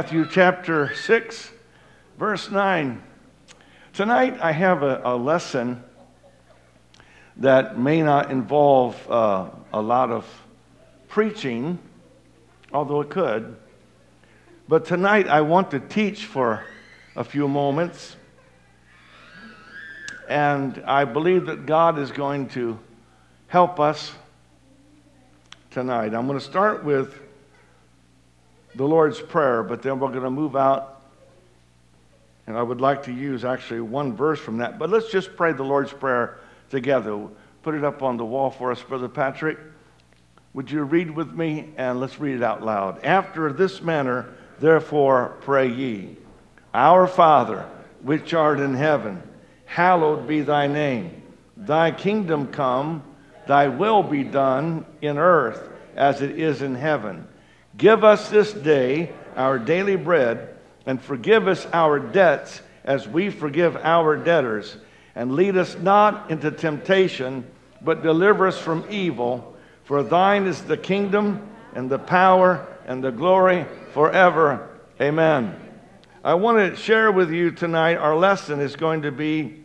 Matthew chapter 6, verse 9. Tonight I have a, a lesson that may not involve uh, a lot of preaching, although it could. But tonight I want to teach for a few moments. And I believe that God is going to help us tonight. I'm going to start with the Lord's Prayer, but then we're going to move out. And I would like to use actually one verse from that. But let's just pray the Lord's Prayer together. Put it up on the wall for us, Brother Patrick. Would you read with me and let's read it out loud? After this manner, therefore, pray ye Our Father, which art in heaven, hallowed be thy name. Thy kingdom come, thy will be done in earth as it is in heaven. Give us this day our daily bread, and forgive us our debts as we forgive our debtors. And lead us not into temptation, but deliver us from evil. For thine is the kingdom, and the power, and the glory forever. Amen. I want to share with you tonight, our lesson is going to be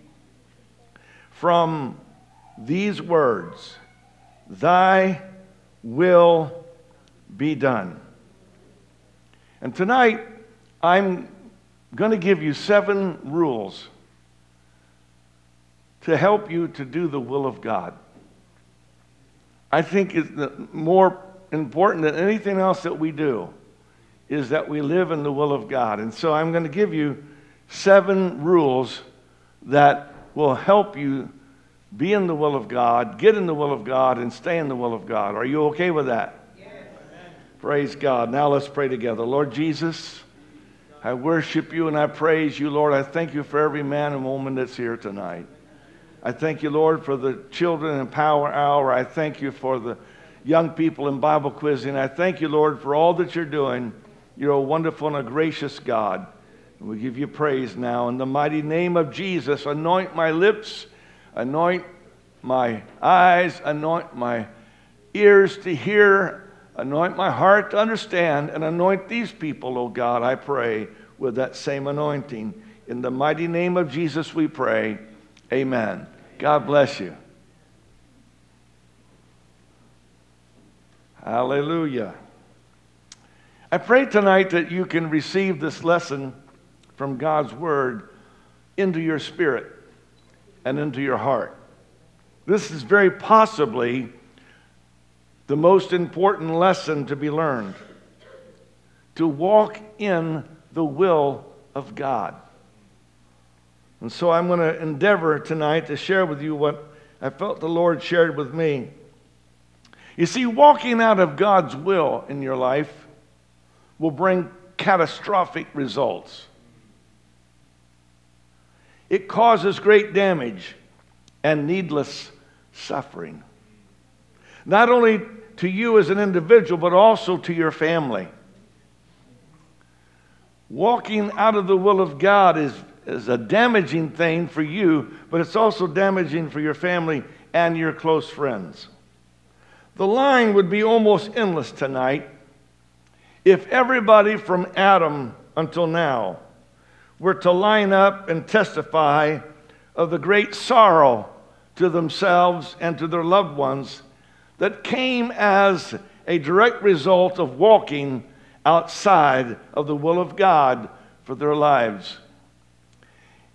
from these words Thy will be done. And tonight, I'm going to give you seven rules to help you to do the will of God. I think it's more important than anything else that we do is that we live in the will of God. And so I'm going to give you seven rules that will help you be in the will of God, get in the will of God, and stay in the will of God. Are you okay with that? Praise God. Now let's pray together. Lord Jesus, I worship you and I praise you, Lord. I thank you for every man and woman that's here tonight. I thank you, Lord, for the children in Power Hour. I thank you for the young people in Bible quizzing. I thank you, Lord, for all that you're doing. You're a wonderful and a gracious God. And we give you praise now. In the mighty name of Jesus, anoint my lips, anoint my eyes, anoint my ears to hear Anoint my heart to understand and anoint these people, O God, I pray, with that same anointing. In the mighty name of Jesus, we pray. Amen. God bless you. Hallelujah. I pray tonight that you can receive this lesson from God's Word into your spirit and into your heart. This is very possibly the most important lesson to be learned to walk in the will of God. And so I'm going to endeavor tonight to share with you what I felt the Lord shared with me. You see, walking out of God's will in your life will bring catastrophic results. It causes great damage and needless suffering not only to you as an individual, but also to your family. Walking out of the will of God is, is a damaging thing for you, but it's also damaging for your family and your close friends. The line would be almost endless tonight if everybody from Adam until now were to line up and testify of the great sorrow to themselves and to their loved ones that came as a direct result of walking outside of the will of God for their lives.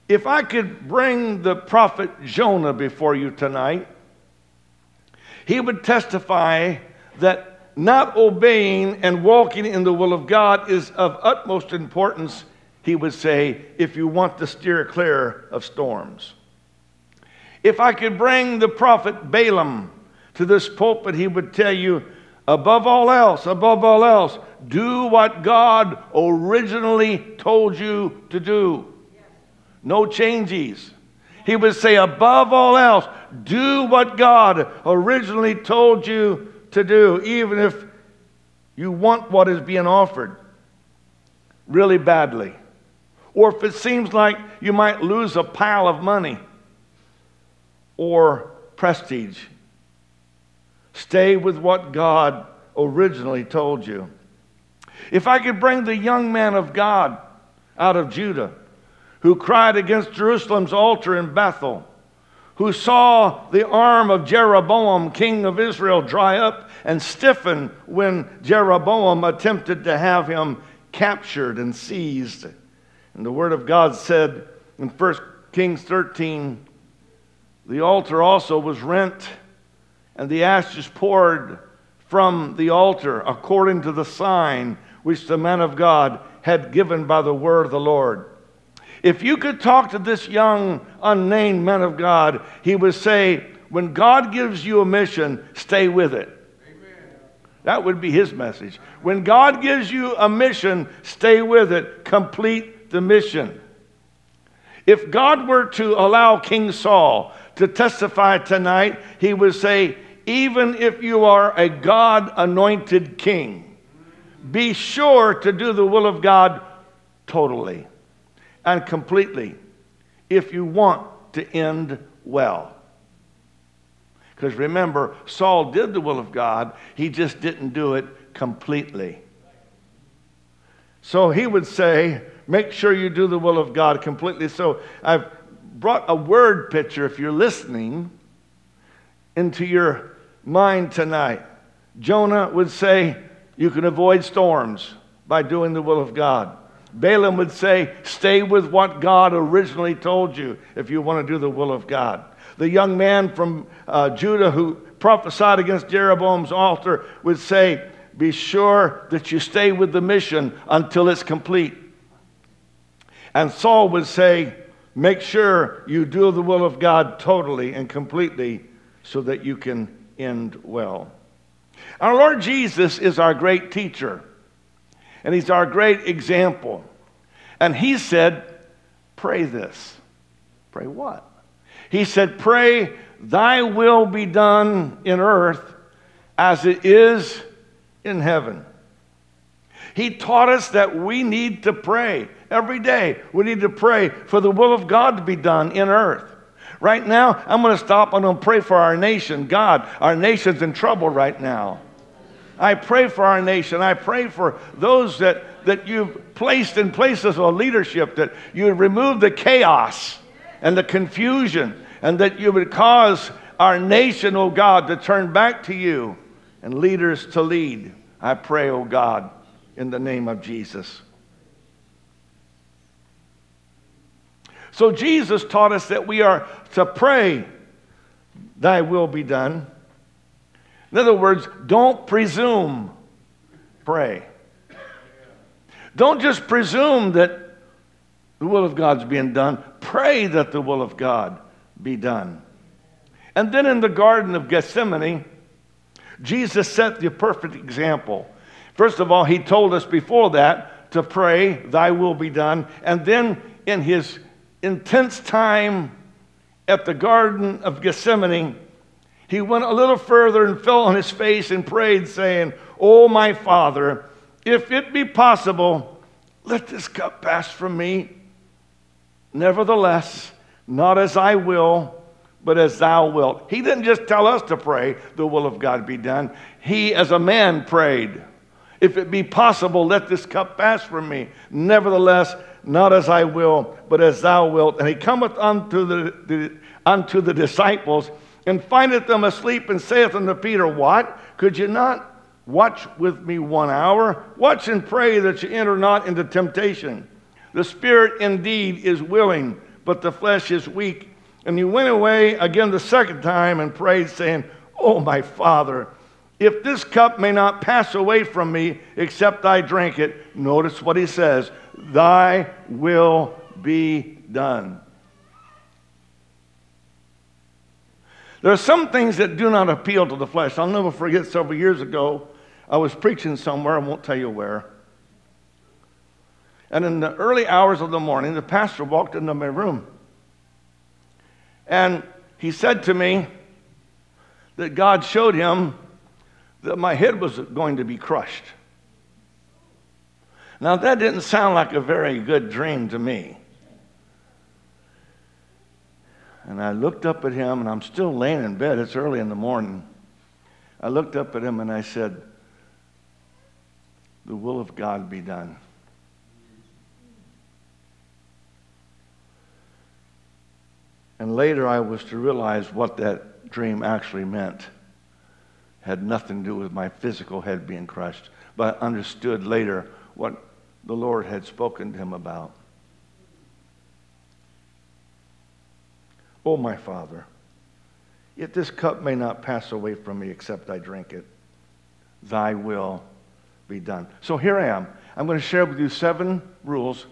If I could bring the prophet Jonah before you tonight, he would testify that not obeying and walking in the will of God is of utmost importance, he would say, if you want to steer clear of storms. If I could bring the prophet Balaam to this pulpit, he would tell you, above all else, above all else, do what God originally told you to do. No changes. He would say, above all else, do what God originally told you to do, even if you want what is being offered really badly. Or if it seems like you might lose a pile of money or prestige Stay with what God originally told you. If I could bring the young man of God out of Judah who cried against Jerusalem's altar in Bethel, who saw the arm of Jeroboam, king of Israel, dry up and stiffen when Jeroboam attempted to have him captured and seized. And the word of God said in 1 Kings 13 the altar also was rent, and the ashes poured from the altar according to the sign which the man of God had given by the word of the Lord. If you could talk to this young, unnamed man of God, he would say, When God gives you a mission, stay with it. That would be his message. When God gives you a mission, stay with it, complete the mission. If God were to allow King Saul to testify tonight, he would say, Even if you are a God anointed king, be sure to do the will of God totally and completely if you want to end well. Because remember, Saul did the will of God, he just didn't do it completely. So he would say, Make sure you do the will of God completely. So I've brought a word picture, if you're listening, into your mind tonight. Jonah would say, You can avoid storms by doing the will of God. Balaam would say, Stay with what God originally told you if you want to do the will of God the young man from uh, Judah who prophesied against Jeroboam's altar would say, Be sure that you stay with the mission until it's complete. And Saul would say, Make sure you do the will of God totally and completely so that you can end well. Our Lord Jesus is our great teacher, and He's our great example. And He said, Pray this. Pray what? He said, Pray, thy will be done in earth as it is in heaven. He taught us that we need to pray every day. We need to pray for the will of God to be done in earth. Right now, I'm going to stop and I'm going to pray for our nation. God, our nation's in trouble right now. I pray for our nation. I pray for those that, that you've placed in places of leadership, that you remove the chaos and the confusion, and that you would cause our nation, O oh God, to turn back to you and leaders to lead. I pray, O oh God, in the name of Jesus. So Jesus taught us that we are to pray, Thy will be done. In other words, don't presume, pray. Don't just presume that the will of God's being done. Pray that the will of God be done. And then in the Garden of Gethsemane, Jesus set the perfect example. First of all, he told us before that to pray, Thy will be done. And then in his intense time at the Garden of Gethsemane, he went a little further and fell on his face and prayed, saying, Oh, my Father, if it be possible, let this cup pass from me. Nevertheless, not as I will, but as thou wilt. He didn't just tell us to pray, the will of God be done. He, as a man, prayed, If it be possible, let this cup pass from me. Nevertheless, not as I will, but as thou wilt. And he cometh unto the, the, unto the disciples and findeth them asleep and saith unto Peter, What? Could you not watch with me one hour? Watch and pray that you enter not into temptation. The spirit indeed is willing, but the flesh is weak. And he went away again the second time and prayed, saying, Oh, my Father, if this cup may not pass away from me except I drink it, notice what he says, Thy will be done. There are some things that do not appeal to the flesh. I'll never forget several years ago, I was preaching somewhere, I won't tell you where. And in the early hours of the morning, the pastor walked into my room. And he said to me that God showed him that my head was going to be crushed. Now, that didn't sound like a very good dream to me. And I looked up at him, and I'm still laying in bed. It's early in the morning. I looked up at him and I said, the will of God be done. And later I was to realize what that dream actually meant. It Had nothing to do with my physical head being crushed, but I understood later what the Lord had spoken to him about. Oh, my Father, yet this cup may not pass away from me except I drink it. Thy will be done. So here I am. I'm going to share with you seven rules.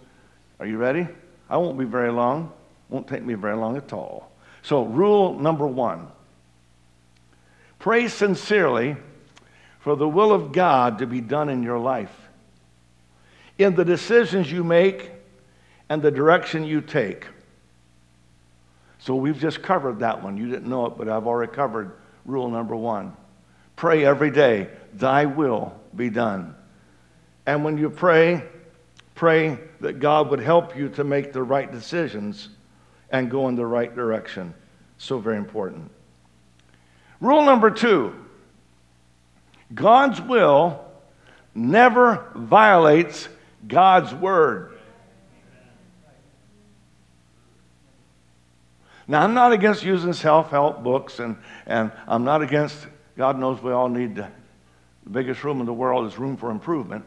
Are you ready? I won't be very long. Won't take me very long at all. So, rule number one pray sincerely for the will of God to be done in your life, in the decisions you make and the direction you take. So, we've just covered that one. You didn't know it, but I've already covered rule number one. Pray every day, Thy will be done. And when you pray, pray that God would help you to make the right decisions and go in the right direction. So very important. Rule number two God's will never violates God's word. Now, I'm not against using self help books, and, and I'm not against, God knows we all need to, the biggest room in the world is room for improvement.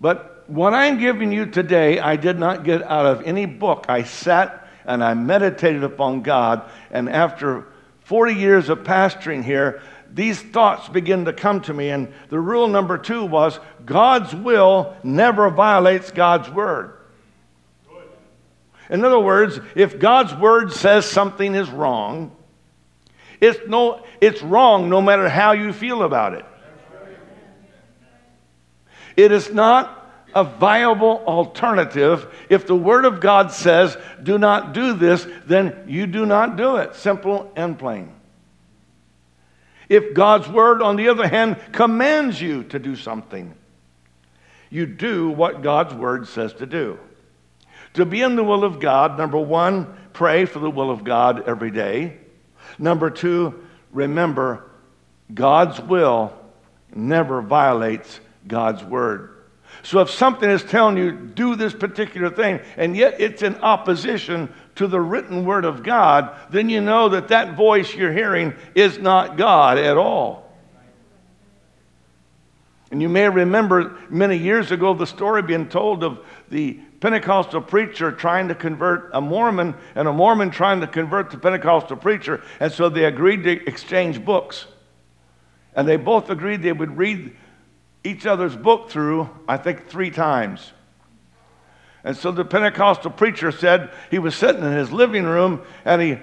But what I'm giving you today, I did not get out of any book. I sat and I meditated upon God, and after 40 years of pastoring here, these thoughts begin to come to me. And the rule number two was God's will never violates God's word. In other words, if God's word says something is wrong, it's, no, it's wrong no matter how you feel about it. It is not a viable alternative. If the Word of God says, do not do this, then you do not do it. Simple and plain. If God's Word, on the other hand, commands you to do something, you do what God's Word says to do. To be in the will of God, number one, pray for the will of God every day. Number two, remember God's will never violates God's word. So if something is telling you, do this particular thing, and yet it's in opposition to the written word of God, then you know that that voice you're hearing is not God at all. And you may remember many years ago the story being told of the Pentecostal preacher trying to convert a Mormon and a Mormon trying to convert the Pentecostal preacher. And so they agreed to exchange books. And they both agreed they would read each other's book through, I think, three times. And so the Pentecostal preacher said he was sitting in his living room and he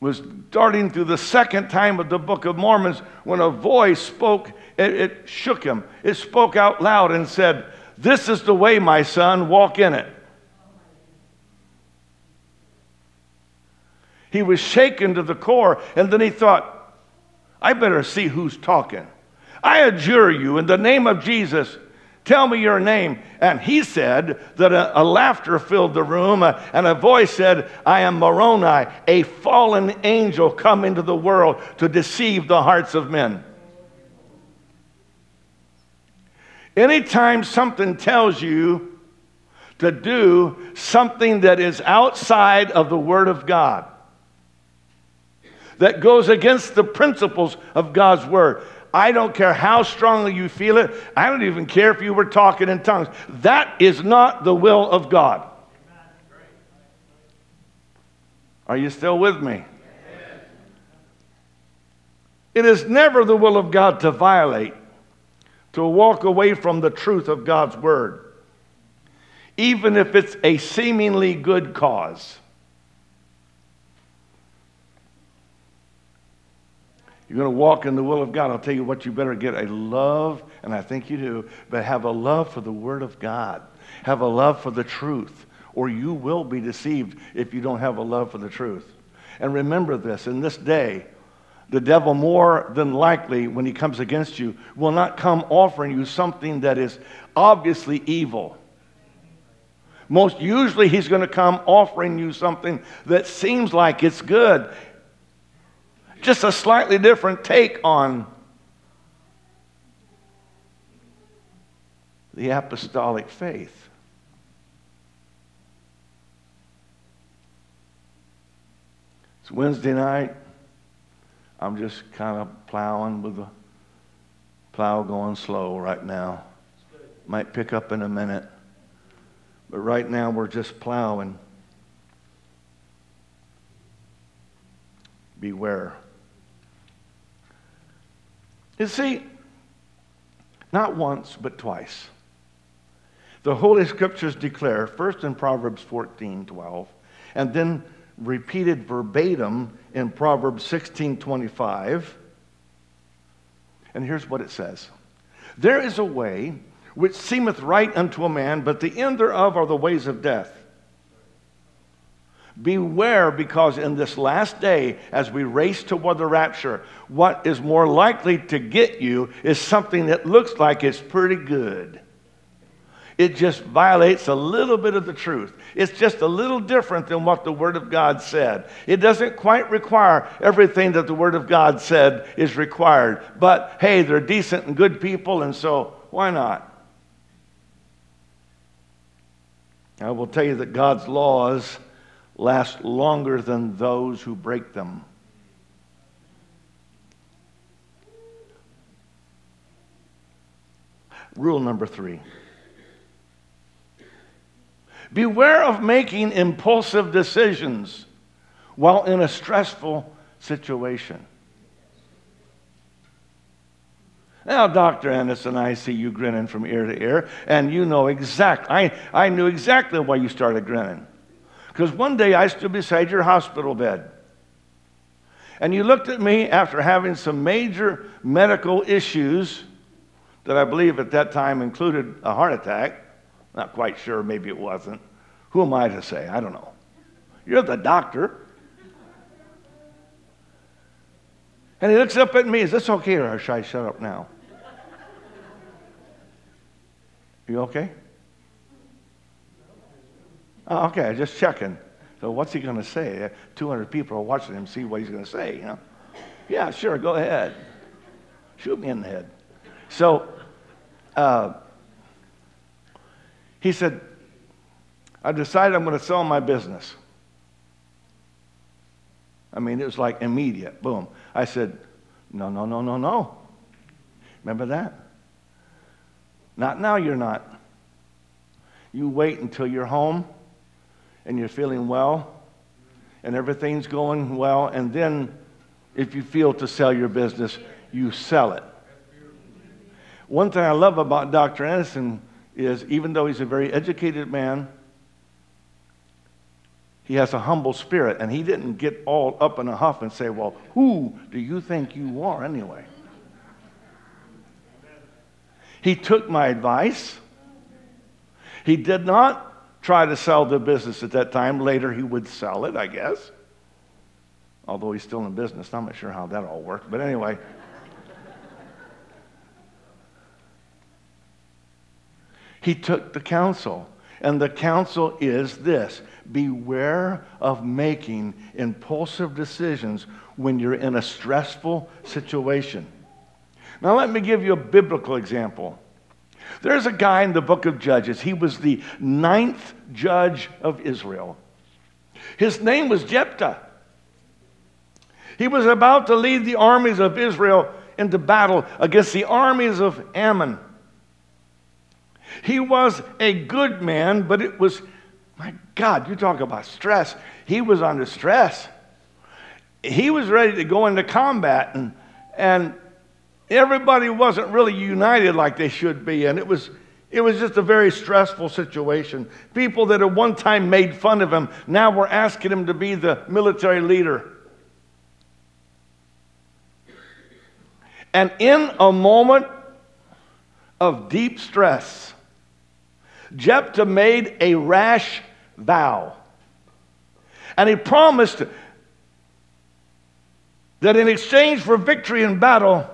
was darting through the second time of the Book of Mormons when a voice spoke, it, it, shook him. It spoke out loud and said, This is the way, my son, walk in it. He was shaken to the core, and then he thought, I better see who's talking. I adjure you in the name of Jesus, tell me your name. And he said that a, a laughter filled the room, uh, and a voice said, I am Moroni, a fallen angel come into the world to deceive the hearts of men. Anytime something tells you to do something that is outside of the Word of God, that goes against the principles of God's Word, I don't care how strongly you feel it. I don't even care if you were talking in tongues. That is not the will of God. Are you still with me? It is never the will of God to violate, to walk away from the truth of God's word, even if it's a seemingly good cause. You're going to walk in the will of God. I'll tell you what, you better get a love, and I think you do, but have a love for the Word of God. Have a love for the truth, or you will be deceived if you don't have a love for the truth. And remember this in this day, the devil, more than likely, when he comes against you, will not come offering you something that is obviously evil. Most usually, he's going to come offering you something that seems like it's good just a slightly different take on the apostolic faith. It's Wednesday night. I'm just kind of plowing with the plow going slow right now. Might pick up in a minute. But right now we're just plowing. Beware. You see, not once, but twice. The Holy Scriptures declare, first in Proverbs 14 12, and then repeated verbatim in Proverbs 16 25. And here's what it says There is a way which seemeth right unto a man, but the end thereof are the ways of death. Beware, because in this last day, as we race toward the rapture, what is more likely to get you is something that looks like it's pretty good. It just violates a little bit of the truth. It's just a little different than what the Word of God said. It doesn't quite require everything that the Word of God said is required. But hey, they're decent and good people, and so why not? I will tell you that God's laws last longer than those who break them. Rule number three Beware of making impulsive decisions while in a stressful situation. Now, Dr. Anderson, I see you grinning from ear to ear, and you know exactly, I, I knew exactly why you started grinning. Because one day I stood beside your hospital bed. And you looked at me after having some major medical issues that I believe at that time included a heart attack. Not quite sure, maybe it wasn't. Who am I to say? I don't know. You're the doctor. And he looks up at me. Is this okay or should I shut up now? You okay? Oh, okay, just checking. So what's he going to say? 200 people are watching him see what he's going to say, you know? Yeah, sure, go ahead. Shoot me in the head. So uh, he said, I decided I'm going to sell my business. I mean, it was like immediate, boom. I said, no, no, no, no, no. Remember that? Not now, you're not. You wait until you're home and you're feeling well and everything's going well, and then if you feel to sell your business, you sell it. One thing I love about Dr. Anderson is even though he's a very educated man, he has a humble spirit, and he didn't get all up in a huff and say, Well, who do you think you are anyway? He took my advice. He did not try to sell the business at that time. Later, he would sell it, I guess. Although he's still in business. I'm not sure how that all worked. But anyway. he took the counsel. And the counsel is this beware of making impulsive decisions when you're in a stressful situation. Now, let me give you a biblical example. There's a guy in the book of Judges. He was the ninth judge of Israel. His name was Jephthah. He was about to lead the armies of Israel into battle against the armies of Ammon. He was a good man, but it was, my God, you talk about stress. He was under stress. He was ready to go into combat, and, and everybody wasn't really united like they should be, and it was it was just a very stressful situation. People that at one time made fun of him now were asking him to be the military leader. And in a moment of deep stress, Jephthah made a rash vow. And he promised that in exchange for victory in battle,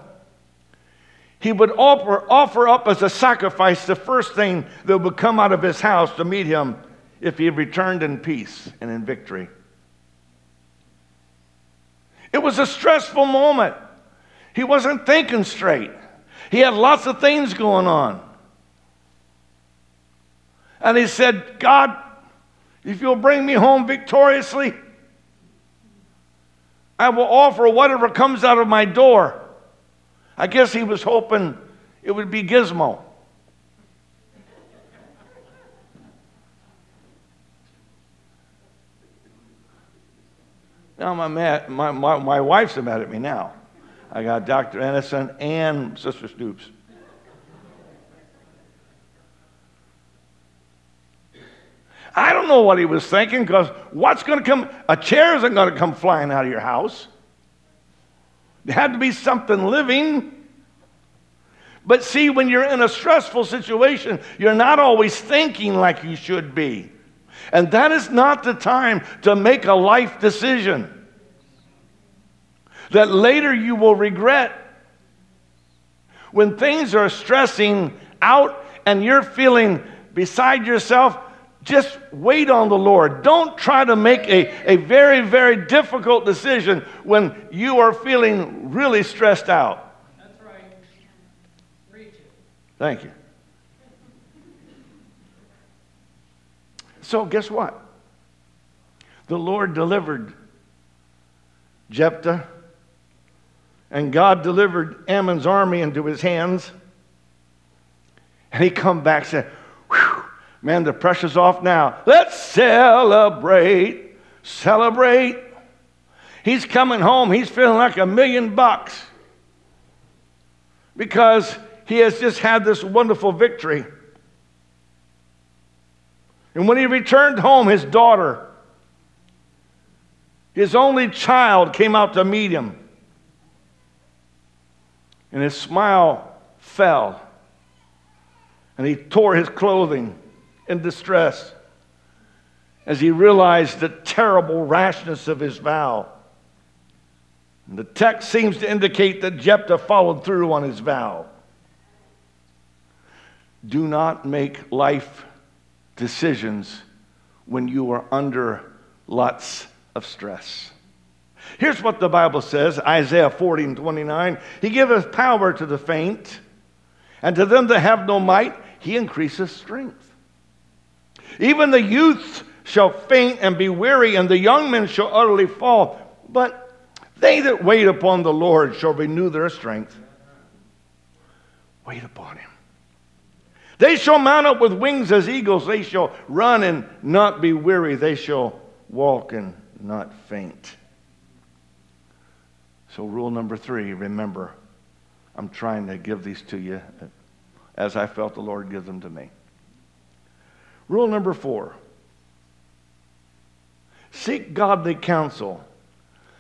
he would offer, offer up as a sacrifice the first thing that would come out of his house to meet him if he returned in peace and in victory. It was a stressful moment. He wasn't thinking straight. He had lots of things going on. And he said, God, if you'll bring me home victoriously, I will offer whatever comes out of my door. I guess he was hoping it would be Gizmo. Now my, my, my, my wife's mad at me now. I got Dr. Ennison and Sister Stoops. I don't know what he was thinking because what's going to come? A chair isn't going to come flying out of your house. It had to be something living. But see, when you're in a stressful situation, you're not always thinking like you should be. And that is not the time to make a life decision that later you will regret. When things are stressing out and you're feeling beside yourself, just wait on the Lord. Don't try to make a, a very, very difficult decision when you are feeling really stressed out. That's right. Preach it. Thank you. So, guess what? The Lord delivered Jephthah, and God delivered Ammon's army into his hands. And he come back and said, Man, the pressure's off now. Let's celebrate. Celebrate. He's coming home. He's feeling like a million bucks because he has just had this wonderful victory. And when he returned home, his daughter, his only child, came out to meet him. And his smile fell. And he tore his clothing in distress as he realized the terrible rashness of his vow. And the text seems to indicate that Jephthah followed through on his vow. Do not make life decisions when you are under lots of stress. Here's what the Bible says Isaiah 40 and 29. He giveth power to the faint, and to them that have no might, he increaseth strength. Even the youths shall faint and be weary, and the young men shall utterly fall. But they that wait upon the Lord shall renew their strength. Wait upon him. They shall mount up with wings as eagles. They shall run and not be weary. They shall walk and not faint. So, rule number three remember, I'm trying to give these to you as I felt the Lord give them to me. Rule number four seek godly counsel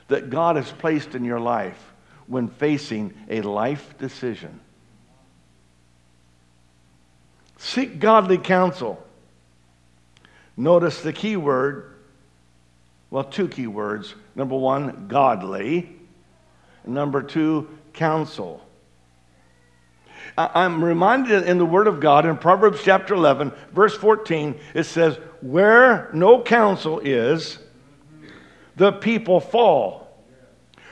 that God has placed in your life when facing a life decision. Seek godly counsel. Notice the key word, well, two key words. Number one, godly. Number two, counsel. I'm reminded in the Word of God in Proverbs chapter 11, verse 14, it says, Where no counsel is, the people fall.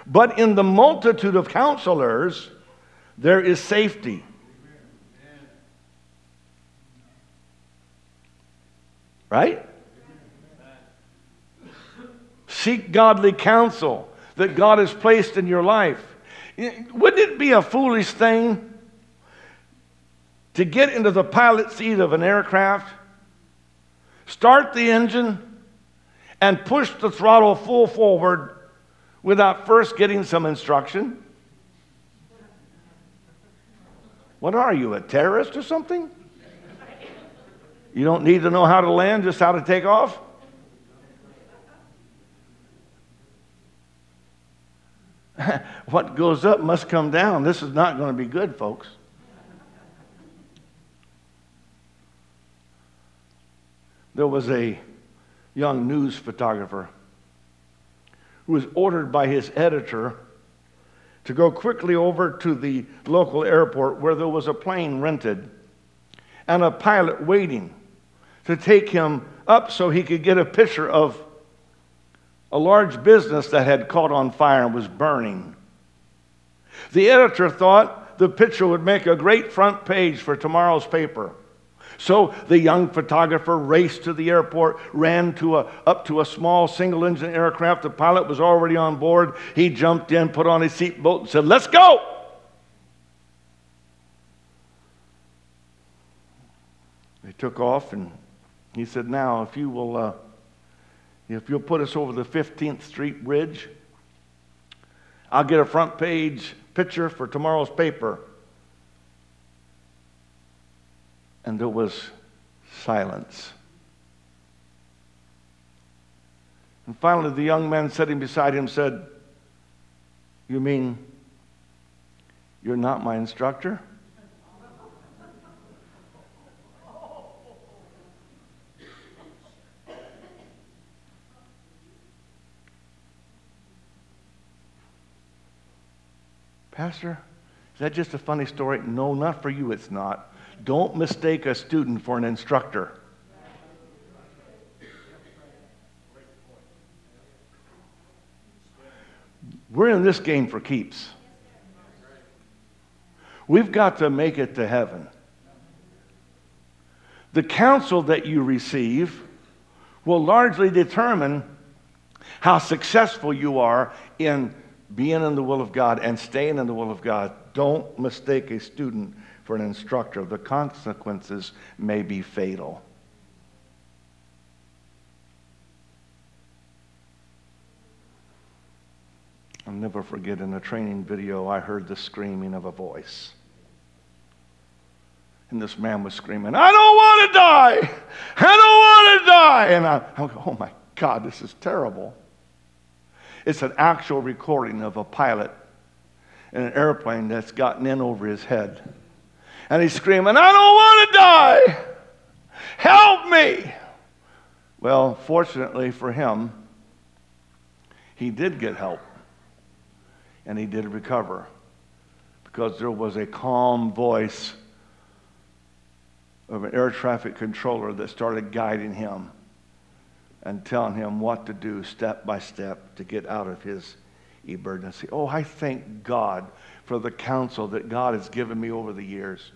But in the multitude of counselors, there is safety. Right? Seek godly counsel that God has placed in your life. Wouldn't it be a foolish thing to get into the pilot seat of an aircraft, start the engine, and push the throttle full forward without first getting some instruction? What are you, a terrorist or something? You don't need to know how to land, just how to take off? what goes up must come down. This is not going to be good, folks. There was a young news photographer who was ordered by his editor to go quickly over to the local airport where there was a plane rented and a pilot waiting to take him up so he could get a picture of a large business that had caught on fire and was burning. The editor thought the picture would make a great front page for tomorrow's paper. So the young photographer raced to the airport, ran to a, up to a small single engine aircraft. The pilot was already on board. He jumped in, put on his seatbelt, and said, Let's go! They took off, and he said, Now, if you will, uh, if you'll put us over the 15th Street Bridge, I'll get a front page picture for tomorrow's paper. And there was silence. And finally, the young man sitting beside him said, You mean you're not my instructor? Pastor, is that just a funny story? No, not for you, it's not. Don't mistake a student for an instructor. We're in this game for keeps. We've got to make it to heaven. The counsel that you receive will largely determine how successful you are in being in the will of God and staying in the will of God. Don't mistake a student for an instructor. The consequences may be fatal. I'll never forget in a training video, I heard the screaming of a voice. And this man was screaming, I don't want to die! I don't want to die! And I, I'm like, oh my God, this is terrible. It's an actual recording of a pilot in an airplane that's gotten in over his head. And he's screaming, I don't want to die! Help me! Well, fortunately for him, he did get help and he did recover because there was a calm voice of an air traffic controller that started guiding him and telling him what to do step by step to get out of his emergency. Oh, I thank God for the counsel that God has given me over the years.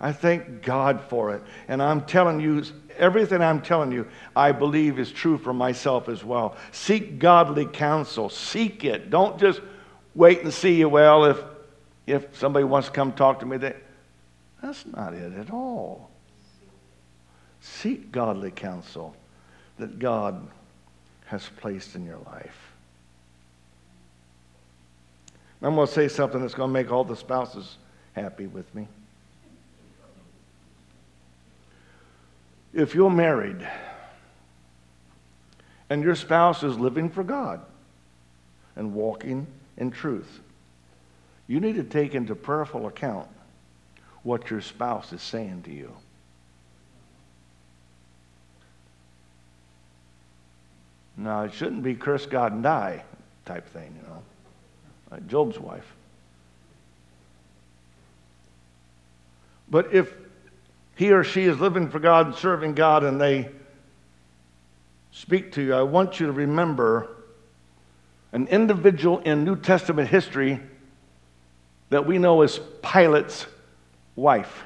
I thank God for it. And I'm telling you, everything I'm telling you, I believe is true for myself as well. Seek godly counsel, seek it. Don't just wait and see, well, if, if somebody wants to come talk to me, they, that's not it at all. Seek godly counsel that God has placed in your life. I'm going to say something that's going to make all the spouses happy with me. If you're married and your spouse is living for God and walking in truth, you need to take into prayerful account what your spouse is saying to you. Now, it shouldn't be curse God and die type thing, you know, like Job's wife. But if he or she is living for God and serving God and they speak to you, I want you to remember an individual in New Testament history that we know as Pilate's wife.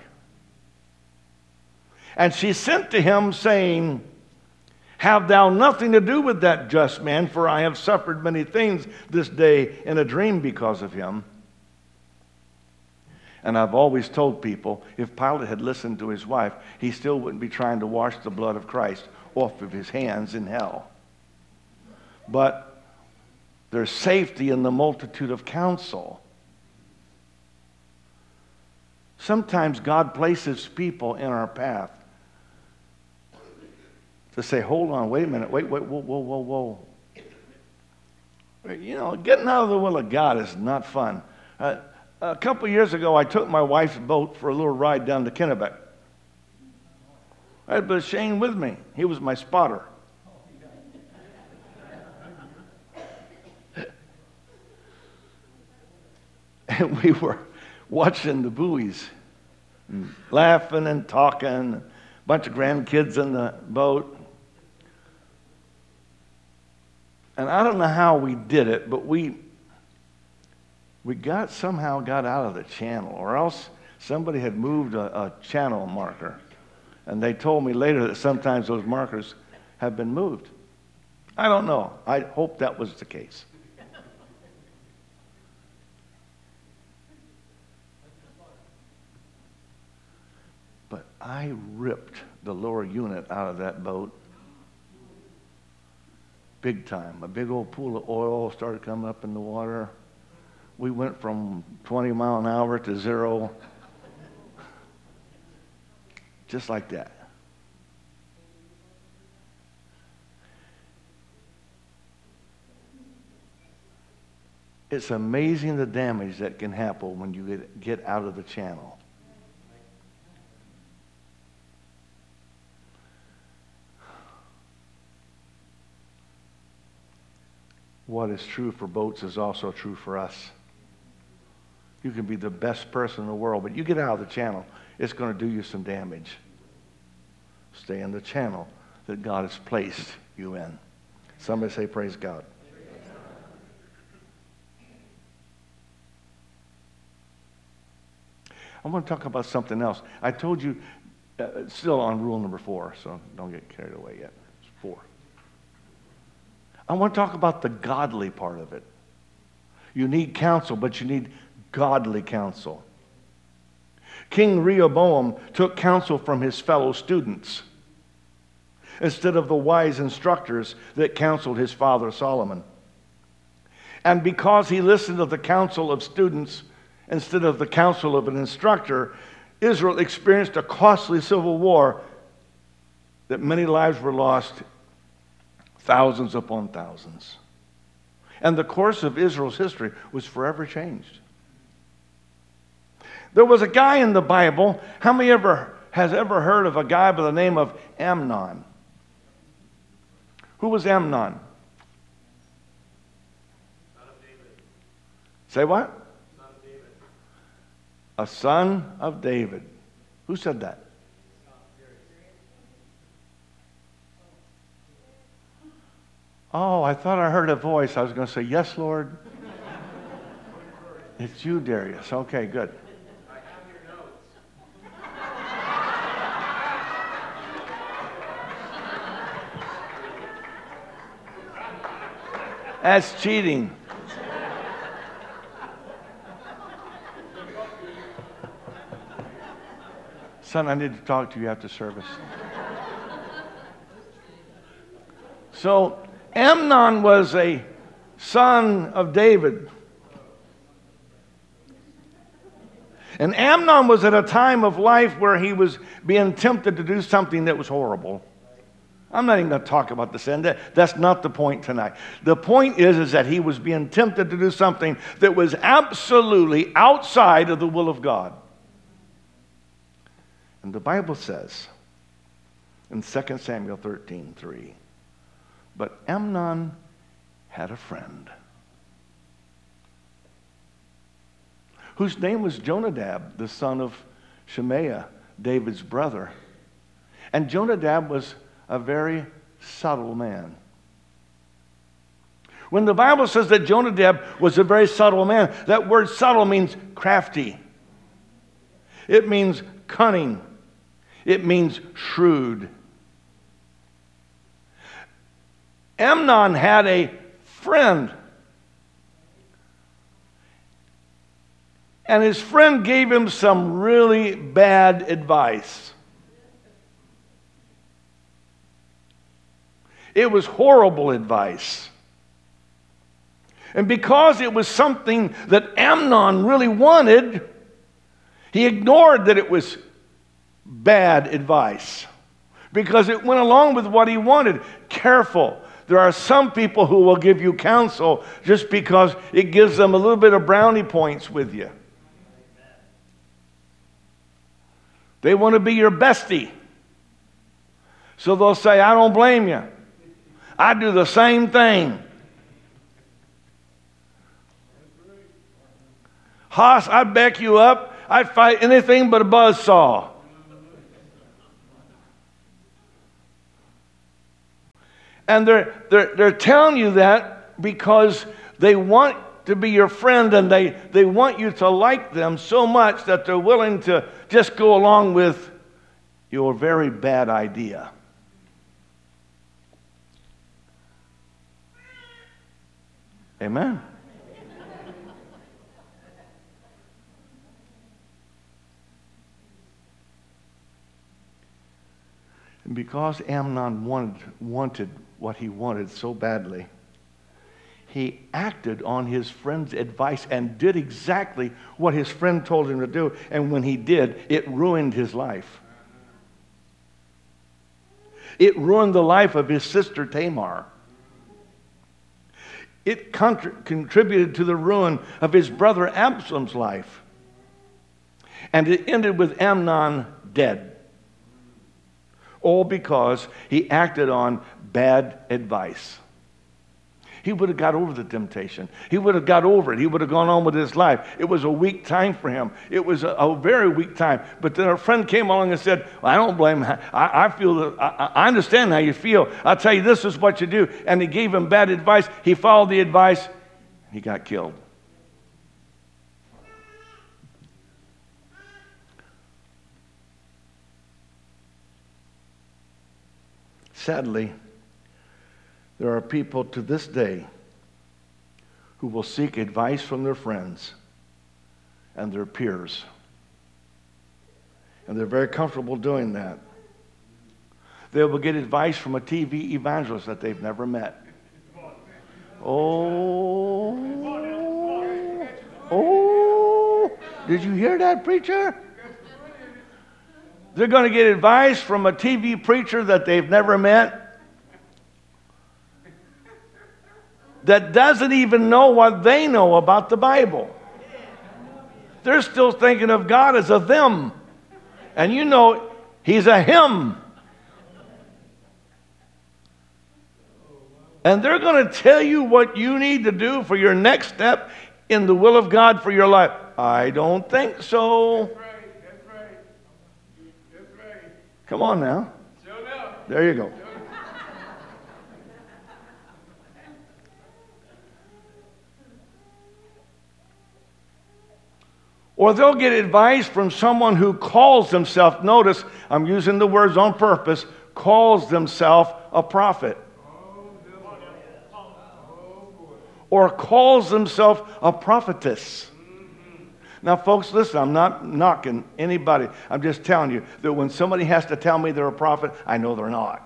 And she sent to him saying, have thou nothing to do with that just man, for I have suffered many things this day in a dream because of him. And I've always told people if Pilate had listened to his wife, he still wouldn't be trying to wash the blood of Christ off of his hands in hell. But there's safety in the multitude of counsel. Sometimes God places people in our path to say, hold on, wait a minute, wait, wait, whoa, whoa, whoa, whoa. You know, getting out of the will of God is not fun. Uh, a couple years ago, I took my wife's boat for a little ride down to Kennebec. I had Brother Shane with me. He was my spotter. and we were watching the buoys, mm, laughing and talking. A bunch of grandkids in the boat. And I don't know how we did it, but we we got somehow got out of the channel, or else somebody had moved a, a channel marker. And they told me later that sometimes those markers have been moved. I don't know. I hope that was the case. But I ripped the lower unit out of that boat big time. A big old pool of oil started coming up in the water. We went from 20 mile an hour to zero. Just like that. It's amazing the damage that can happen when you get, get out of the channel. What is true for boats is also true for us. You can be the best person in the world, but you get out of the channel, it's going to do you some damage. Stay in the channel that God has placed you in. Somebody say, Praise God. I want to talk about something else. I told you, uh, still on rule number four, so don't get carried away yet. It's four. I want to talk about the godly part of it. You need counsel, but you need godly counsel. King Rehoboam took counsel from his fellow students instead of the wise instructors that counseled his father Solomon. And because he listened to the counsel of students instead of the counsel of an instructor, Israel experienced a costly civil war that many lives were lost, thousands upon thousands. And the course of Israel's history was forever changed. There was a guy in the Bible. How many ever has ever heard of a guy by the name of Amnon? Who was Amnon? Son of David. Say what? Son of David. a son of David. Who said that? Oh, I thought I heard a voice. I was going to say, Yes, Lord. it's you, Darius. Okay, good. That's cheating. Son, I need to talk to you after service. so, Amnon was a son of David. And Amnon was at a time of life where he was being tempted to do something that was horrible. I'm not even going to talk about the sin. That, that's not the point tonight. The point is, is that he was being tempted to do something that was absolutely outside of the will of God. And the Bible says in 2 Samuel 13 3, but Amnon had a friend whose name was Jonadab, the son of Shimeah, David's brother. And Jonadab was a very subtle man. When the Bible says that Jonadab was a very subtle man, that word subtle means crafty. It means cunning. It means shrewd. Amnon had a friend. And his friend gave him some really bad advice. It was horrible advice. And because it was something that Amnon really wanted, he ignored that it was bad advice because it went along with what he wanted. Careful. There are some people who will give you counsel just because it gives them a little bit of brownie points with you. They want to be your bestie. So they'll say, I don't blame you. I do the same thing. Haas, I'd back you up. I'd fight anything but a buzz saw. And they're, they're, they're telling you that because they want to be your friend and they, they want you to like them so much that they're willing to just go along with your very bad idea. Amen. And because Amnon wanted, wanted what he wanted so badly, he acted on his friend's advice and did exactly what his friend told him to do. And when he did, it ruined his life. It ruined the life of his sister Tamar. It contributed to the ruin of his brother Absalom's life. And it ended with Amnon dead. All because he acted on bad advice. He would have got over the temptation. He would have got over it. He would have gone on with his life. It was a weak time for him. It was a, a very weak time. But then a friend came along and said, well, I don't blame him. I, I feel that, I, I understand how you feel. I'll tell you, this is what you do. And he gave him bad advice. He followed the advice. He got killed. Sadly, there are people to this day who will seek advice from their friends and their peers. And they're very comfortable doing that. They will get advice from a TV evangelist that they've never met. Oh, oh, did you hear that, preacher? They're going to get advice from a TV preacher that they've never met. That doesn't even know what they know about the Bible. They're still thinking of God as a them. And you know, He's a him. And they're going to tell you what you need to do for your next step in the will of God for your life. I don't think so. That's right. That's right. That's right. Come on now. There you go. Or they'll get advice from someone who calls themselves, notice I'm using the words on purpose, calls themselves a prophet. Or calls themselves a prophetess. Now, folks, listen, I'm not knocking anybody. I'm just telling you that when somebody has to tell me they're a prophet, I know they're not.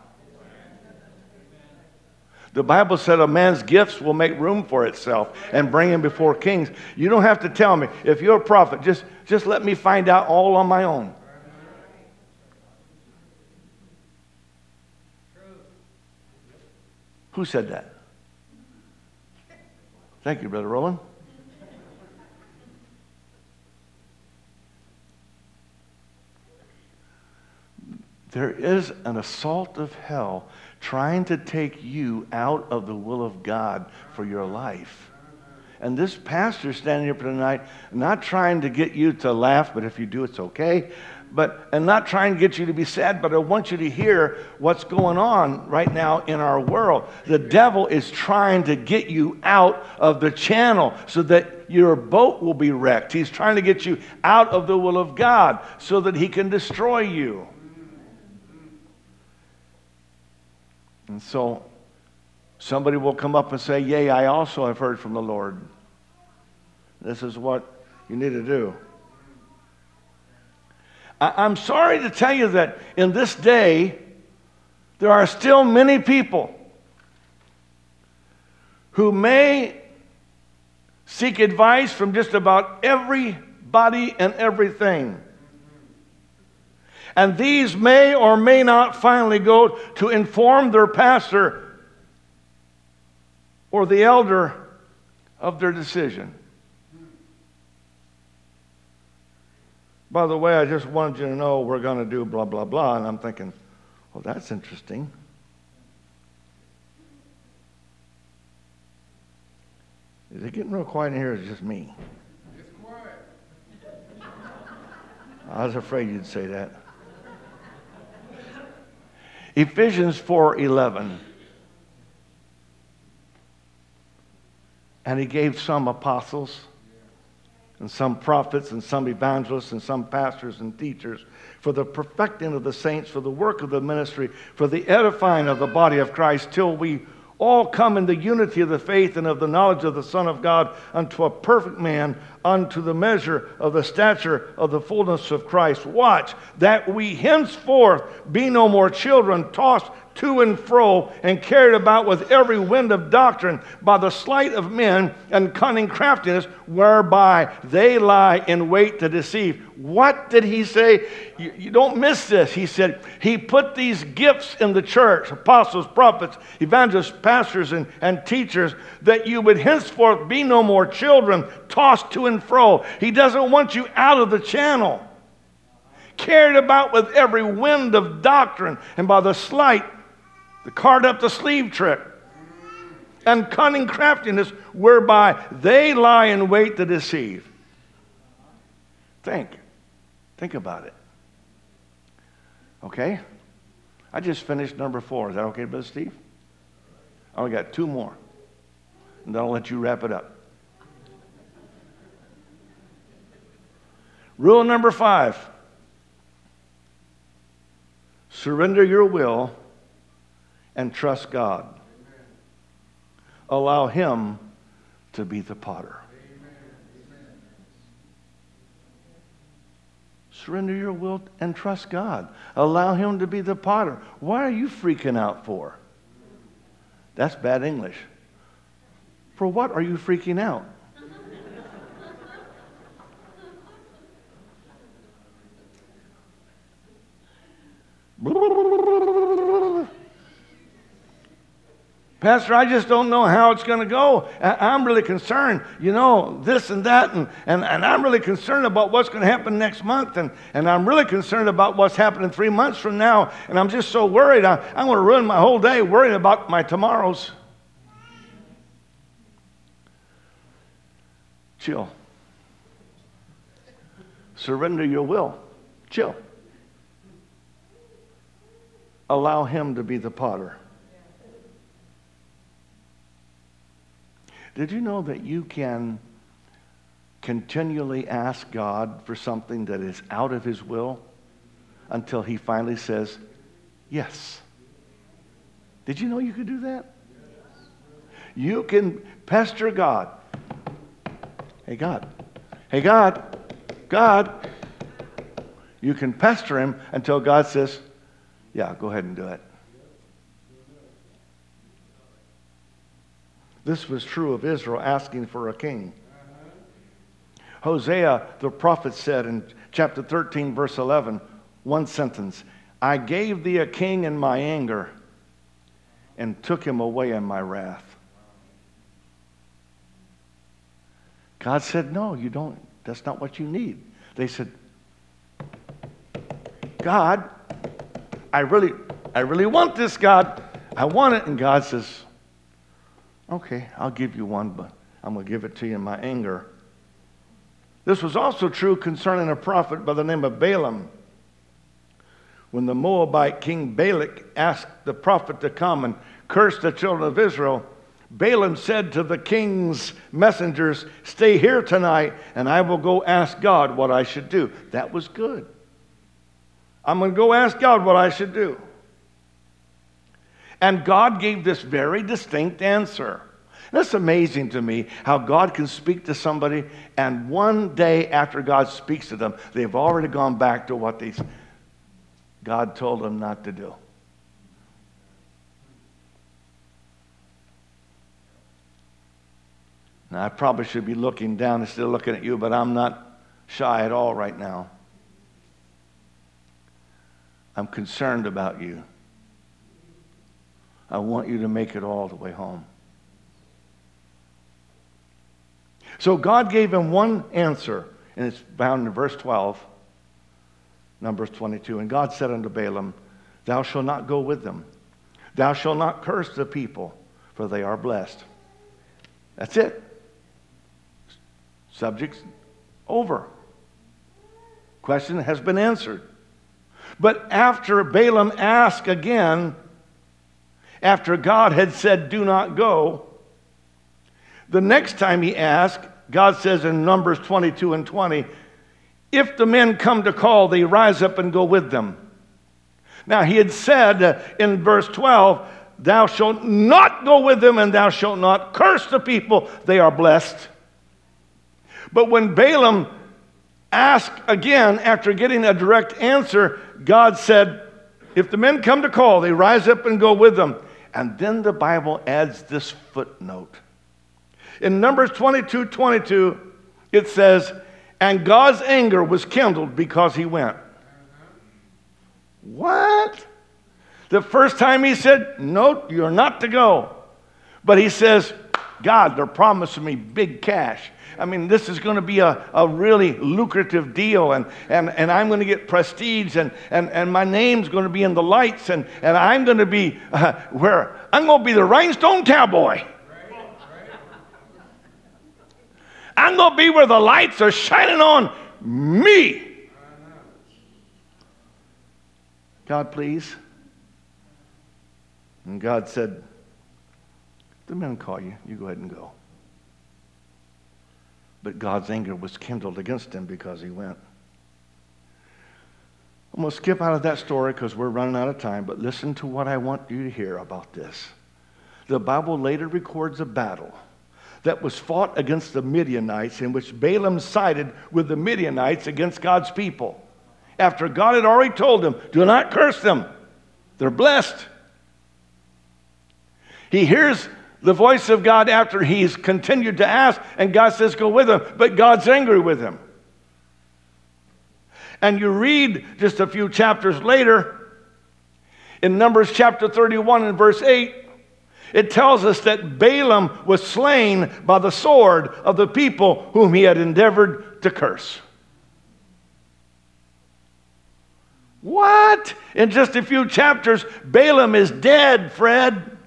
The Bible said a man's gifts will make room for itself and bring him before kings. You don't have to tell me. If you're a prophet, just, just let me find out all on my own. Who said that? Thank you, Brother Roland. There is an assault of hell trying to take you out of the will of God for your life. And this pastor standing here tonight, not trying to get you to laugh, but if you do, it's okay. But and not trying to get you to be sad, but I want you to hear what's going on right now in our world. The devil is trying to get you out of the channel so that your boat will be wrecked. He's trying to get you out of the will of God so that he can destroy you. And so somebody will come up and say, Yea, I also have heard from the Lord. This is what you need to do. I- I'm sorry to tell you that in this day, there are still many people who may seek advice from just about everybody and everything. And these may or may not finally go to inform their pastor or the elder of their decision. By the way, I just wanted you to know we're going to do blah, blah, blah. And I'm thinking, well, that's interesting. Is it getting real quiet in here or is it just me? It's quiet. I was afraid you'd say that. Ephesians 4:11. And he gave some apostles and some prophets, and some evangelists, and some pastors and teachers, for the perfecting of the saints, for the work of the ministry, for the edifying of the body of Christ, till we all come in the unity of the faith and of the knowledge of the Son of God unto a perfect man, unto the measure of the stature of the fullness of Christ. Watch, that we henceforth be no more children, tossed to and fro and carried about with every wind of doctrine by the sleight of men and cunning craftiness whereby they lie in wait to deceive. What did he say? You, you, don't miss this. He said, He put these gifts in the church apostles, prophets, evangelists, pastors, and, and teachers that you would henceforth be no more children tossed to and fro. He doesn't want you out of the channel. Carried about with every wind of doctrine and by the sleight the card up the sleeve trick, and cunning craftiness whereby they lie in wait to deceive. Think. Think about it. Okay? I just finished number four. Is that okay, Brother Steve? I only got two more. And then I'll let you wrap it up. Rule number five surrender your will and trust God. Allow Him to be the potter. Surrender your will and trust God. Allow Him to be the potter. Why are you freaking out for? That's bad English. For what are you freaking out? Pastor, I just don't know how it's going to go. I'm really concerned, you know, this and that, and, and, and I'm really concerned about what's going to happen next month, and, and I'm really concerned about what's happening three months from now, and I'm just so worried. I, I'm going to ruin my whole day worrying about my tomorrows. Chill. Surrender your will. Chill. Allow Him to be the potter. Did you know that you can continually ask God for something that is out of His will until He finally says, Yes? Did you know you could do that? You can pester God. Hey, God. Hey, God. God. You can pester Him until God says, Yeah, go ahead and do it. This was true of Israel asking for a king. Hosea, the prophet, said in chapter 13, verse 11, one sentence I gave thee a king in my anger and took him away in my wrath. God said, No, you don't. That's not what you need. They said, God, I really, I really want this, God. I want it. And God says, Okay, I'll give you one, but I'm going to give it to you in my anger. This was also true concerning a prophet by the name of Balaam. When the Moabite king Balak asked the prophet to come and curse the children of Israel, Balaam said to the king's messengers, Stay here tonight, and I will go ask God what I should do. That was good. I'm going to go ask God what I should do. And God gave this very distinct answer. That's amazing to me how God can speak to somebody, and one day after God speaks to them, they've already gone back to what they, God told them not to do. Now, I probably should be looking down instead of looking at you, but I'm not shy at all right now. I'm concerned about you. I want you to make it all the way home. So God gave him one answer, and it's found in verse 12, Numbers 22. And God said unto Balaam, Thou shalt not go with them. Thou shalt not curse the people, for they are blessed. That's it. Subject's over. Question has been answered. But after Balaam asked again, after God had said, Do not go, the next time he asked, God says in Numbers 22 and 20, if the men come to call, they rise up and go with them. Now, he had said in verse 12, Thou shalt not go with them, and thou shalt not curse the people, they are blessed. But when Balaam asked again after getting a direct answer, God said, If the men come to call, they rise up and go with them. And then the Bible adds this footnote. In Numbers 22 22, it says, And God's anger was kindled because he went. What? The first time he said, No, you're not to go. But he says, God, they're promising me big cash. I mean, this is going to be a, a really lucrative deal, and, and, and I'm going to get prestige, and, and, and my name's going to be in the lights, and, and I'm going to be uh, where I'm going to be the rhinestone cowboy. I'm going to be where the lights are shining on me. God, please. And God said, The men call you. You go ahead and go. But God's anger was kindled against him because he went. I'm going to skip out of that story because we're running out of time, but listen to what I want you to hear about this. The Bible later records a battle that was fought against the Midianites in which Balaam sided with the Midianites against God's people. After God had already told him, do not curse them, they're blessed. He hears the voice of God after he's continued to ask, and God says, Go with him, but God's angry with him. And you read just a few chapters later, in Numbers chapter 31 and verse 8, it tells us that Balaam was slain by the sword of the people whom he had endeavored to curse. What? In just a few chapters, Balaam is dead, Fred.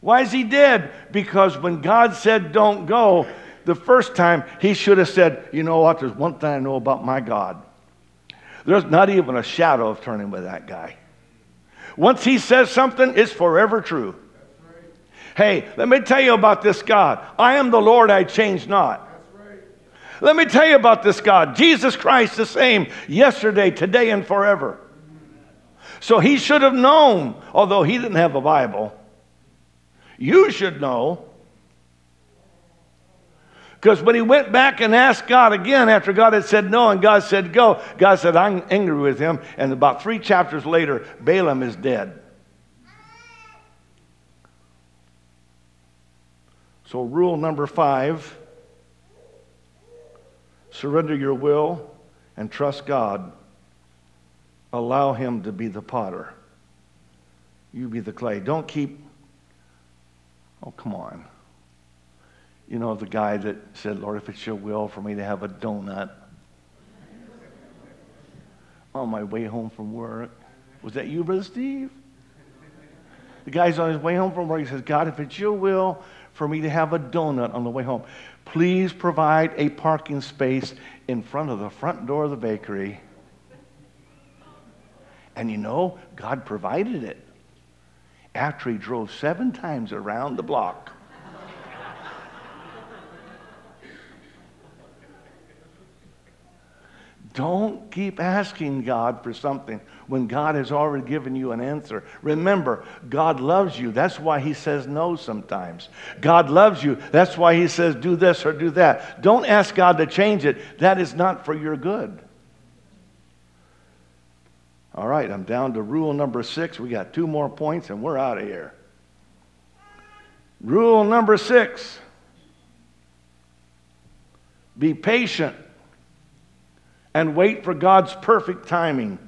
Why is he dead? Because when God said, Don't go, the first time he should have said, You know what? There's one thing I know about my God. There's not even a shadow of turning with that guy. Once he says something, it's forever true. Hey, let me tell you about this God. I am the Lord, I change not. Let me tell you about this God. Jesus Christ, the same yesterday, today, and forever. So he should have known, although he didn't have a Bible. You should know. Because when he went back and asked God again after God had said no and God said go, God said, I'm angry with him. And about three chapters later, Balaam is dead. So, rule number five surrender your will and trust God. Allow him to be the potter. You be the clay. Don't keep, oh, come on. You know, the guy that said, Lord, if it's your will for me to have a donut on my way home from work. Was that you, Brother Steve? The guy's on his way home from work. He says, God, if it's your will for me to have a donut on the way home, please provide a parking space in front of the front door of the bakery. And you know, God provided it after he drove seven times around the block. Don't keep asking God for something when God has already given you an answer. Remember, God loves you. That's why He says no sometimes. God loves you. That's why He says do this or do that. Don't ask God to change it. That is not for your good. All right, I'm down to rule number six. We got two more points and we're out of here. Rule number six be patient and wait for God's perfect timing.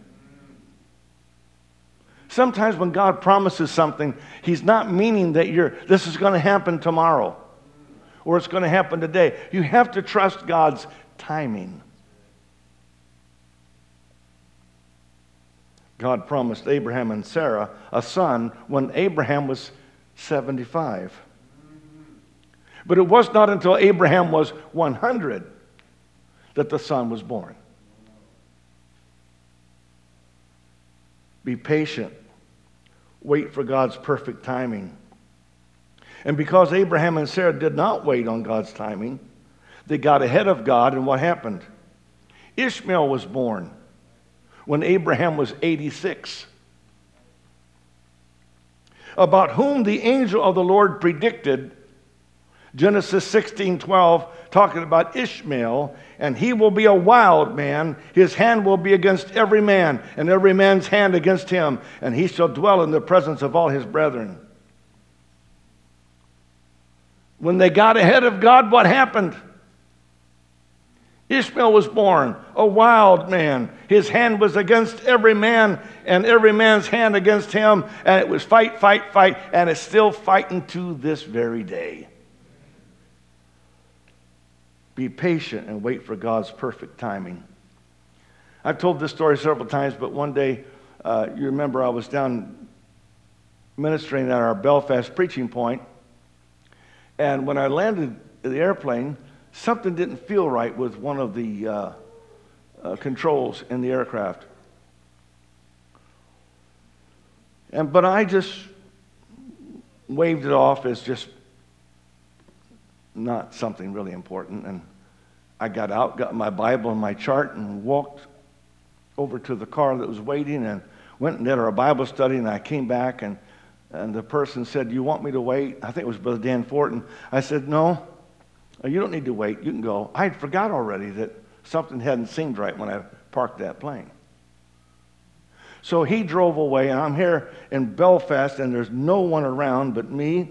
Sometimes when God promises something, He's not meaning that you're, this is going to happen tomorrow or it's going to happen today. You have to trust God's timing. God promised Abraham and Sarah a son when Abraham was 75. But it was not until Abraham was 100 that the son was born. Be patient. Wait for God's perfect timing. And because Abraham and Sarah did not wait on God's timing, they got ahead of God, and what happened? Ishmael was born when Abraham was 86, about whom the angel of the Lord predicted Genesis 16 12, talking about Ishmael, and he will be a wild man. His hand will be against every man, and every man's hand against him, and he shall dwell in the presence of all his brethren. When they got ahead of God, what happened? Ishmael was born, a wild man. His hand was against every man, and every man's hand against him. And it was fight, fight, fight, and it's still fighting to this very day. Be patient and wait for God's perfect timing. I've told this story several times, but one day, uh, you remember I was down ministering at our Belfast preaching point, and when I landed the airplane, something didn't feel right with one of the uh, uh, controls in the aircraft. And, but I just waved it off as just not something really important. And I got out, got my Bible and my chart, and walked over to the car that was waiting and went and did our Bible study. And I came back, and, and the person said, You want me to wait? I think it was Brother Dan Fortin. I said, No, Oh, you don't need to wait. You can go. I had forgot already that something hadn't seemed right when I parked that plane. So he drove away, and I'm here in Belfast, and there's no one around but me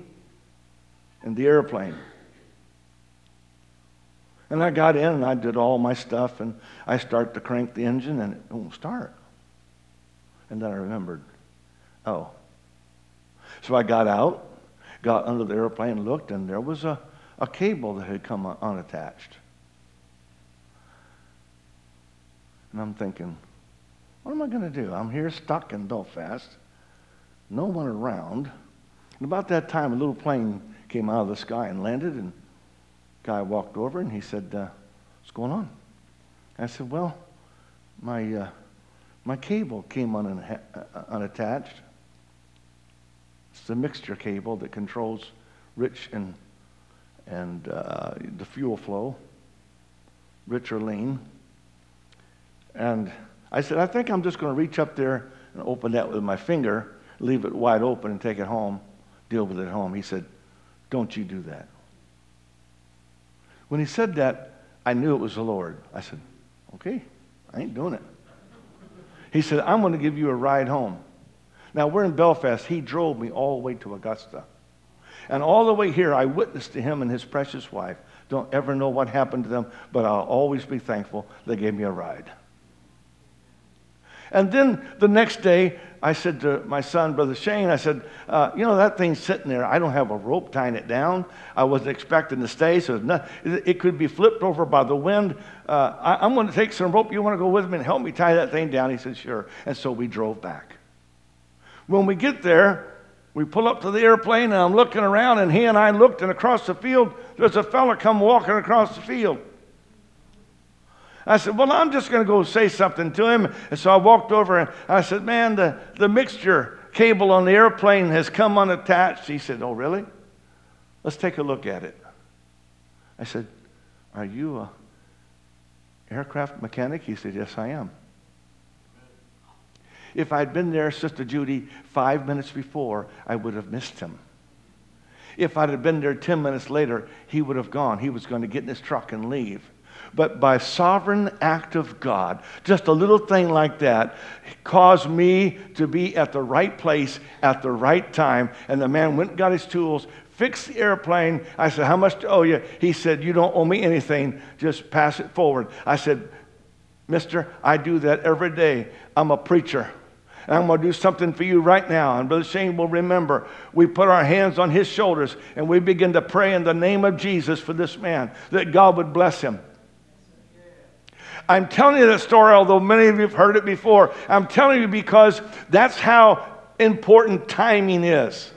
and the airplane. And I got in and I did all my stuff and I start to crank the engine and it won't start. And then I remembered, oh. So I got out, got under the airplane, looked, and there was a, a cable that had come unattached. And I'm thinking, what am I going to do? I'm here stuck in Belfast, no one around. And about that time, a little plane came out of the sky and landed, and guy walked over and he said, uh, What's going on? I said, Well, my, uh, my cable came un- uh, unattached. It's the mixture cable that controls rich and, and uh, the fuel flow, rich or lean. And I said, I think I'm just going to reach up there and open that with my finger, leave it wide open and take it home, deal with it at home. He said, Don't you do that. When he said that, I knew it was the Lord. I said, Okay, I ain't doing it. He said, I'm going to give you a ride home. Now, we're in Belfast. He drove me all the way to Augusta. And all the way here, I witnessed to him and his precious wife. Don't ever know what happened to them, but I'll always be thankful they gave me a ride. And then the next day, I said to my son, Brother Shane, I said, uh, you know, that thing's sitting there. I don't have a rope tying it down. I wasn't expecting to stay, so it could be flipped over by the wind. Uh, I, am going to take some rope. You want to go with me and help me tie that thing down? He said, sure. And so we drove back. When we get there, we pull up to the airplane, and I'm looking around, and he and I looked, and across the field, there's a fella come walking across the field. I said, Well, I'm just going to go say something to him. And so I walked over and I said, Man, the, the mixture cable on the airplane has come unattached. He said, Oh, really? Let's take a look at it. I said, Are you a aircraft mechanic? He said, Yes, I am. If I'd been there, Sister Judy, five minutes before, I would have missed him. If I'd have been there 10 minutes later, he would have gone. He was going to get in his truck and leave but by sovereign act of God, just a little thing like that caused me to be at the right place at the right time. And the man went and got his tools, fixed the airplane. I said, How much to owe you? He said, You don't owe me anything, just pass it forward. I said, Mister, I do that every day. I'm a preacher. And I'm going to do something for you right now. And Brother Shane will remember. We put our hands on his shoulders and we begin to pray in the name of Jesus for this man that God would bless him. I'm telling you that story, although many of you have heard it before. I'm telling you because that's how important timing is.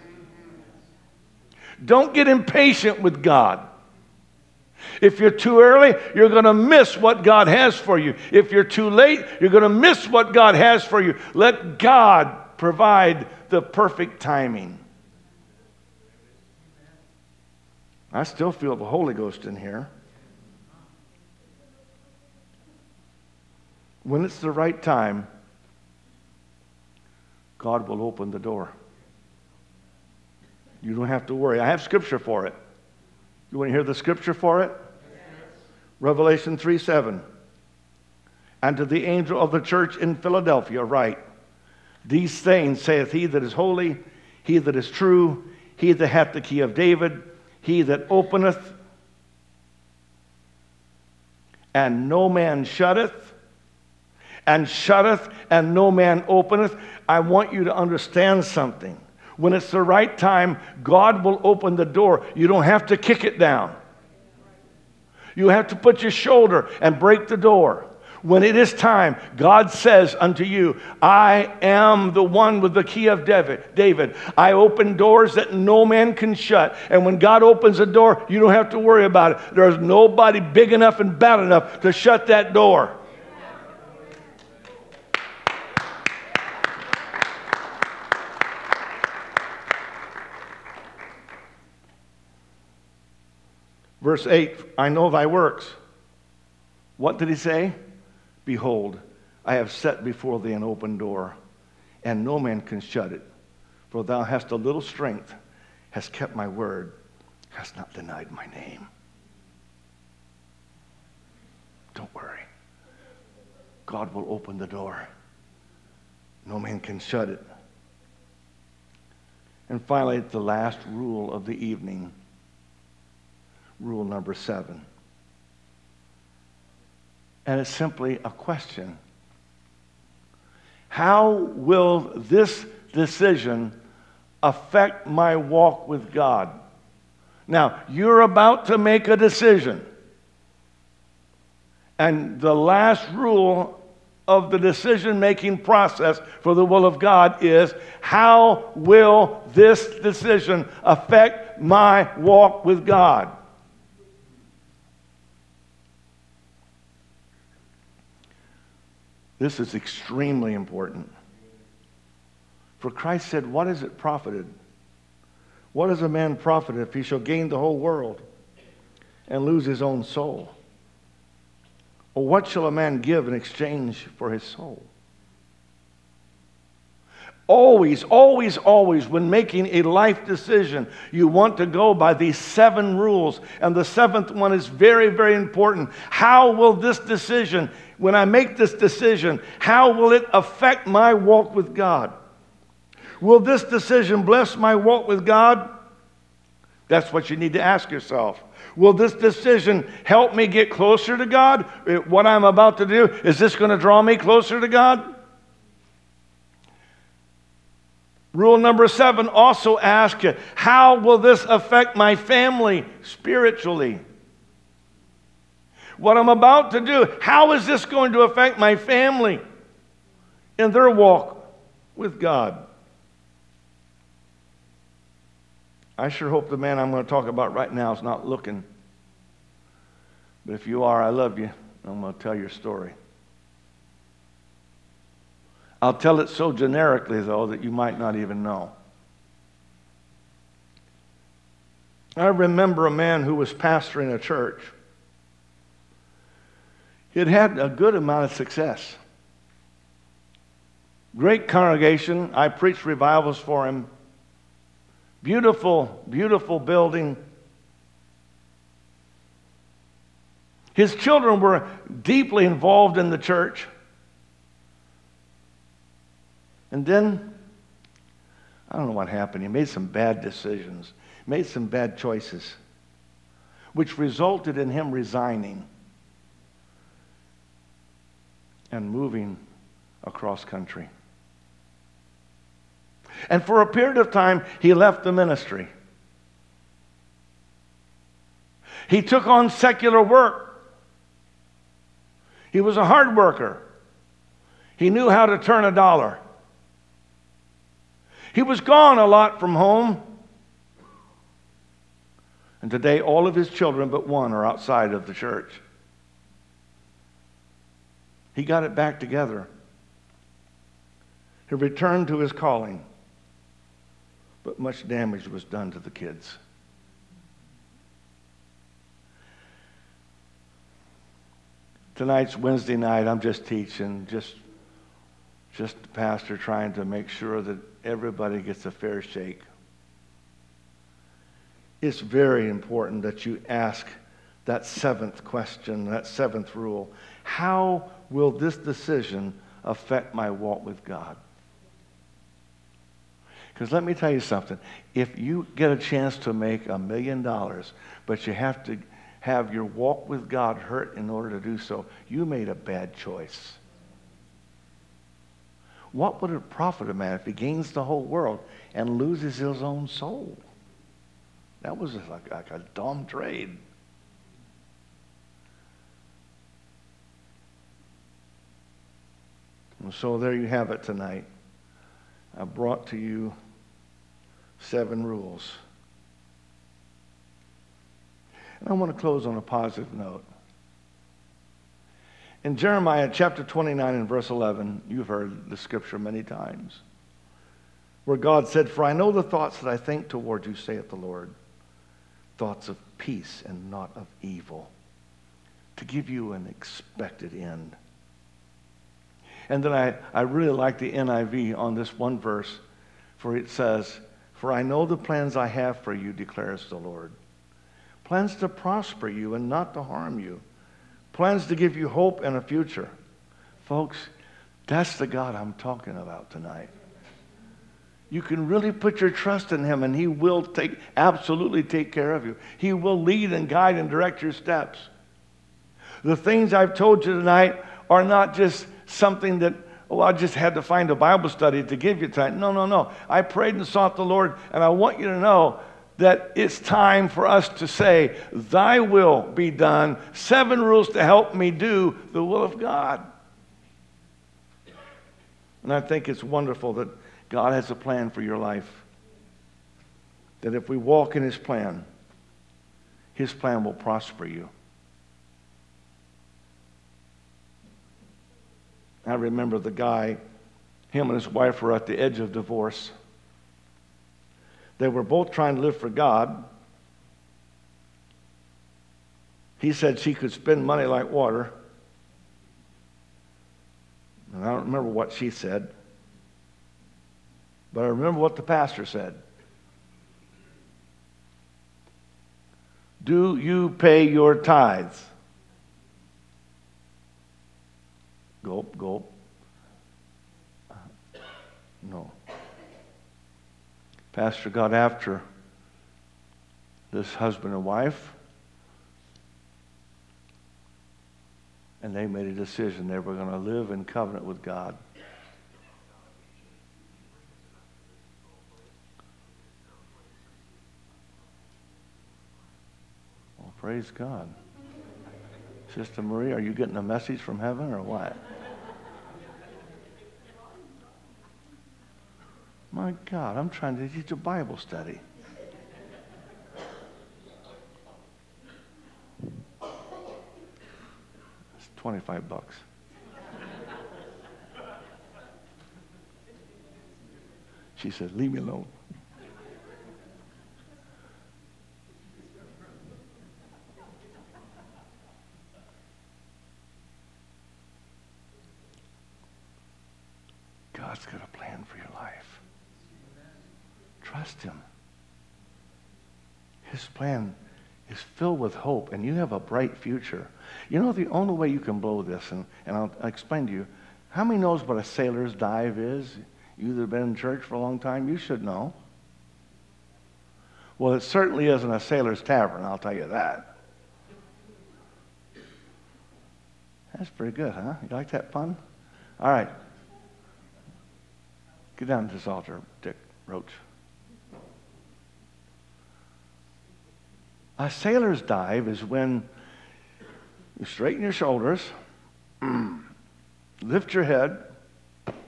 Don't get impatient with God. If you're too early, you're going to miss what God has for you. If you're too late, you're going to miss what God has for you. Let God provide the perfect timing. I still feel the Holy Ghost in here. When it's the right time, God will open the door. You don't have to worry. I have scripture for it. You want to hear the scripture for it? Revelation 3 7. And to the angel of the church in Philadelphia, write, These things saith he that is holy, he that is true, he that hath the key of David, he that openeth, and no man shutteth, and shutteth, and no man openeth. I want you to understand something. When it's the right time, God will open the door. You don't have to kick it down. You have to put your shoulder and break the door. When it is time, God says unto you, I am the one with the key of David. David, I open doors that no man can shut. And when God opens a door, you don't have to worry about it. There's nobody big enough and bad enough to shut that door. Verse 8 I know thy works. What did he say? Behold, I have set before thee an open door, and no man can shut it. For thou hast a little strength, hast kept my word, hast not denied my name. Don't worry. God will open the door. No man can shut it. And finally, the last rule of the evening rule number seven. And it's simply a question How will this decision affect my walk with God? Now, you're about to make a decision. And the last rule of the decision making process for the will of God is how will this decision affect my walk with God? This is extremely important. For Christ said, What is it profited? What is a man profit if he shall gain the whole world and lose his own soul? Or what shall a man give in exchange for his soul? Always, always, always, when making a life decision, you want to go by these seven rules. And the seventh one is very, very important. How will this decision, when I make this decision, how will it affect my walk with God? Will this decision bless my walk with God? That's what you need to ask yourself. Will this decision help me get closer to God? Eh, what I'm about to do, is this going to draw me closer to God? Rule number seven also asks you, eh, how will this affect my family spiritually? What I'm about to do, how is this going to affect my family in their walk with God? I sure hope the man I'm going to talk about right now is not looking. But if you are, I love you. I'm going to tell your story. I'll tell it so generically, though, that you might not even know. I remember a man who was pastoring a church. Had had a good amount of success. Great congregation. I preached revivals for him. Beautiful, beautiful building. His children were deeply involved in the church. And then, I don't know what happened. He made some bad decisions, made some bad choices, which resulted in him resigning and moving across country. And for a period of time, he left the ministry. He took on secular work. He was a hard worker. He knew how to turn a dollar. He was gone a lot from home. And today, all of his children but one are outside of the church. He got it back together. He returned to his calling, but much damage was done to the kids. Tonight's Wednesday night. I'm just teaching, just just the pastor trying to make sure that everybody gets a fair shake. It's very important that you ask that seventh question, that seventh rule. How will this decision affect my walk with God? Because let me tell you something. If you get a chance to make a million dollars, but you have to have your walk with God hurt in order to do so, you made a bad choice. What would it profit a man if he gains the whole world and loses his own soul? That was like, a dumb trade. And so there you have it tonight. I brought to you seven rules. And I want to close on a positive note. In Jeremiah chapter 29 and verse 11, you've heard the scripture many times, where God said, For I know the thoughts that I think toward you, saith the Lord, thoughts of peace and not of evil, to give you an expected end. And then I, I really like the NIV on this one verse, for it says, For I know the plans I have for you, declares the Lord. Plans to prosper you and not to harm you. Plans to give you hope and a future. Folks, that's the God I'm talking about tonight. You can really put your trust in him and he will take absolutely take care of you. He will lead and guide and direct your steps. The things I've told you tonight are not just something that, oh, I just had to find a Bible study to give you tonight. No, no, no. I prayed and sought the Lord, and I want you to know that it's time for us to say, Thy will be done. Seven rules to help me do the will of God. And I think it's wonderful that God has a plan for your life. That if we walk in His plan, His plan will prosper you. I remember the guy, him and his wife were at the edge of divorce. They were both trying to live for God. He said she could spend money like water. And I don't remember what she said. But I remember what the pastor said. Do you pay your tithes? Gulp, gulp. No. Pastor got after this husband and wife, and they made a decision they were going to live in covenant with God. Well, praise God. Sister Marie, are you getting a message from heaven or what? My God, I'm trying to teach a Bible study. It's 25 bucks. She said, Leave me alone. God's got a plan for your life. Trust Him. His plan is filled with hope, and you have a bright future. You know, the only way you can blow this, and, and I'll, I'll explain to you, how many knows what a sailor's dive is? You that have been in church for a long time, you should know. Well, it certainly isn't a sailor's tavern, I'll tell you that. That's pretty good, huh? You like that pun? All right. Get down to this altar, Dick Roach. A sailor's dive is when you straighten your shoulders, lift your head,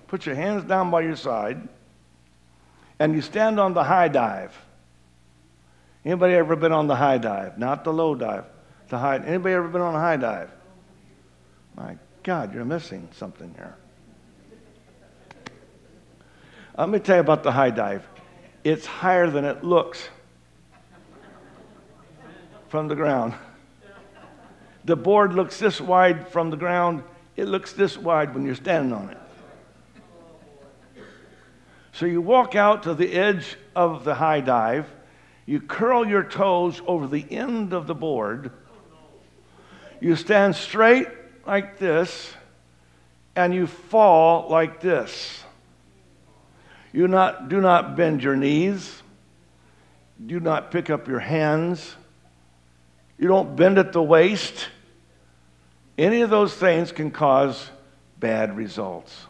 put your hands down by your side, and you stand on the high dive. Anybody ever been on the high dive? Not the low dive. The high. Anybody ever been on a high dive? My God, you're missing something here. Let me tell you about the high dive. It's higher than it looks from the ground. The board looks this wide from the ground, it looks this wide when you're standing on it. So you walk out to the edge of the high dive, you curl your toes over the end of the board, you stand straight like this, and you fall like this. You not, do not bend your knees. Do not pick up your hands. You don't bend at the waist. Any of those things can cause bad results.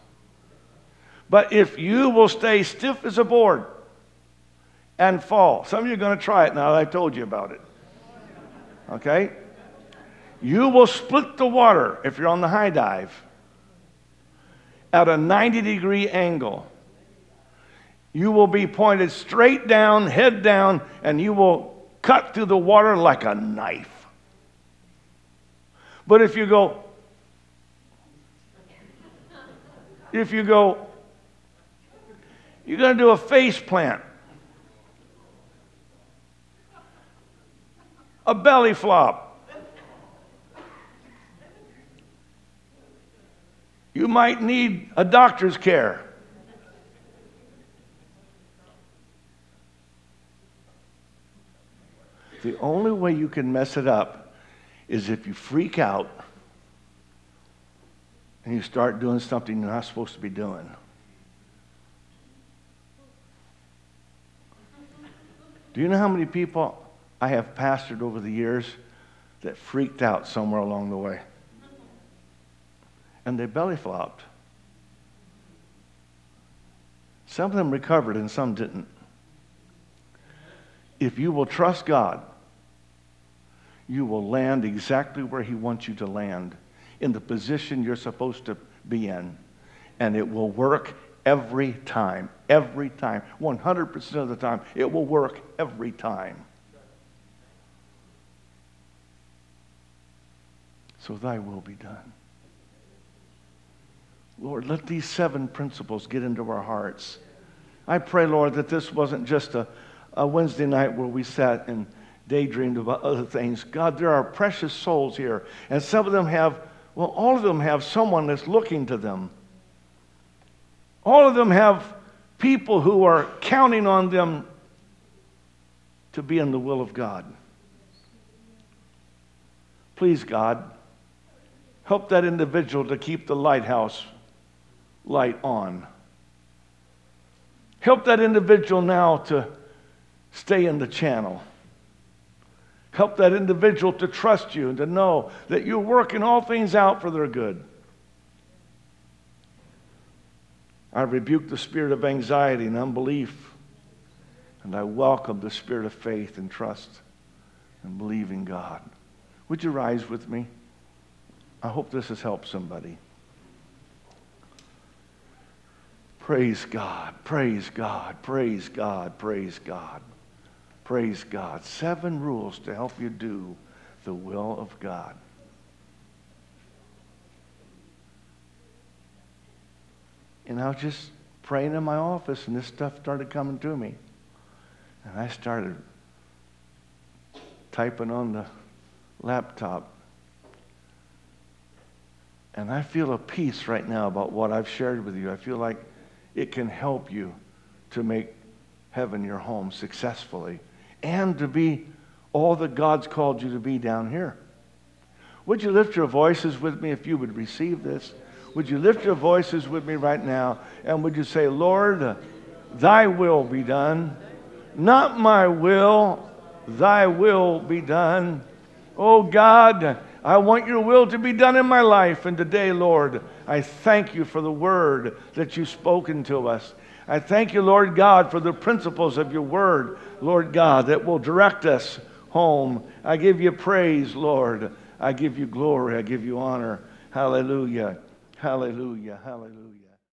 But if you will stay stiff as a board and fall, some of you are going to try it now that I told you about it. Okay? You will split the water if you're on the high dive at a 90 degree angle. You will be pointed straight down, head down, and you will cut through the water like a knife. But if you go, if you go, you're going to do a face plant, a belly flop. You might need a doctor's care. The only way you can mess it up is if you freak out and you start doing something you're not supposed to be doing. Do you know how many people I have pastored over the years that freaked out somewhere along the way? And they belly flopped. Some of them recovered and some didn't. If you will trust God, you will land exactly where He wants you to land, in the position you're supposed to be in. And it will work every time. Every time. 100% of the time. It will work every time. So thy will be done. Lord, let these seven principles get into our hearts. I pray, Lord, that this wasn't just a, a Wednesday night where we sat and daydreamed about other things. God, there are precious souls here, and some of them have, well, all of them have someone that's looking to them. All of them have people who are counting on them to be in the will of God. Please, God, help that individual to keep the lighthouse light on. Help that individual now to stay in the channel. Help that individual to trust you and to know that you're working all things out for their good. I rebuke the spirit of anxiety and unbelief, and I welcome the spirit of faith and trust and believe in God. Would you rise with me? I hope this has helped somebody. Praise God, praise God, praise God, praise God. Praise God. Seven rules to help you do the will of God. And I was just praying in my office, and this stuff started coming to me. And I started typing on the laptop. And I feel a peace right now about what I've shared with you. I feel like it can help you to make heaven your home successfully and to be all that God's called you to be down here. Would you lift your voices with me if you would receive this? Would you lift your voices with me right now and would you say, Lord, thy will be done, not my will, thy will be done. Oh God, I want your will to be done in my life. And today, Lord, I thank you for the word that you've spoken to us. I thank you, Lord God, for the principles of your word, Lord God, that will direct us home. I give you praise, Lord. I give you glory. I give you honor. Hallelujah. Hallelujah. Hallelujah.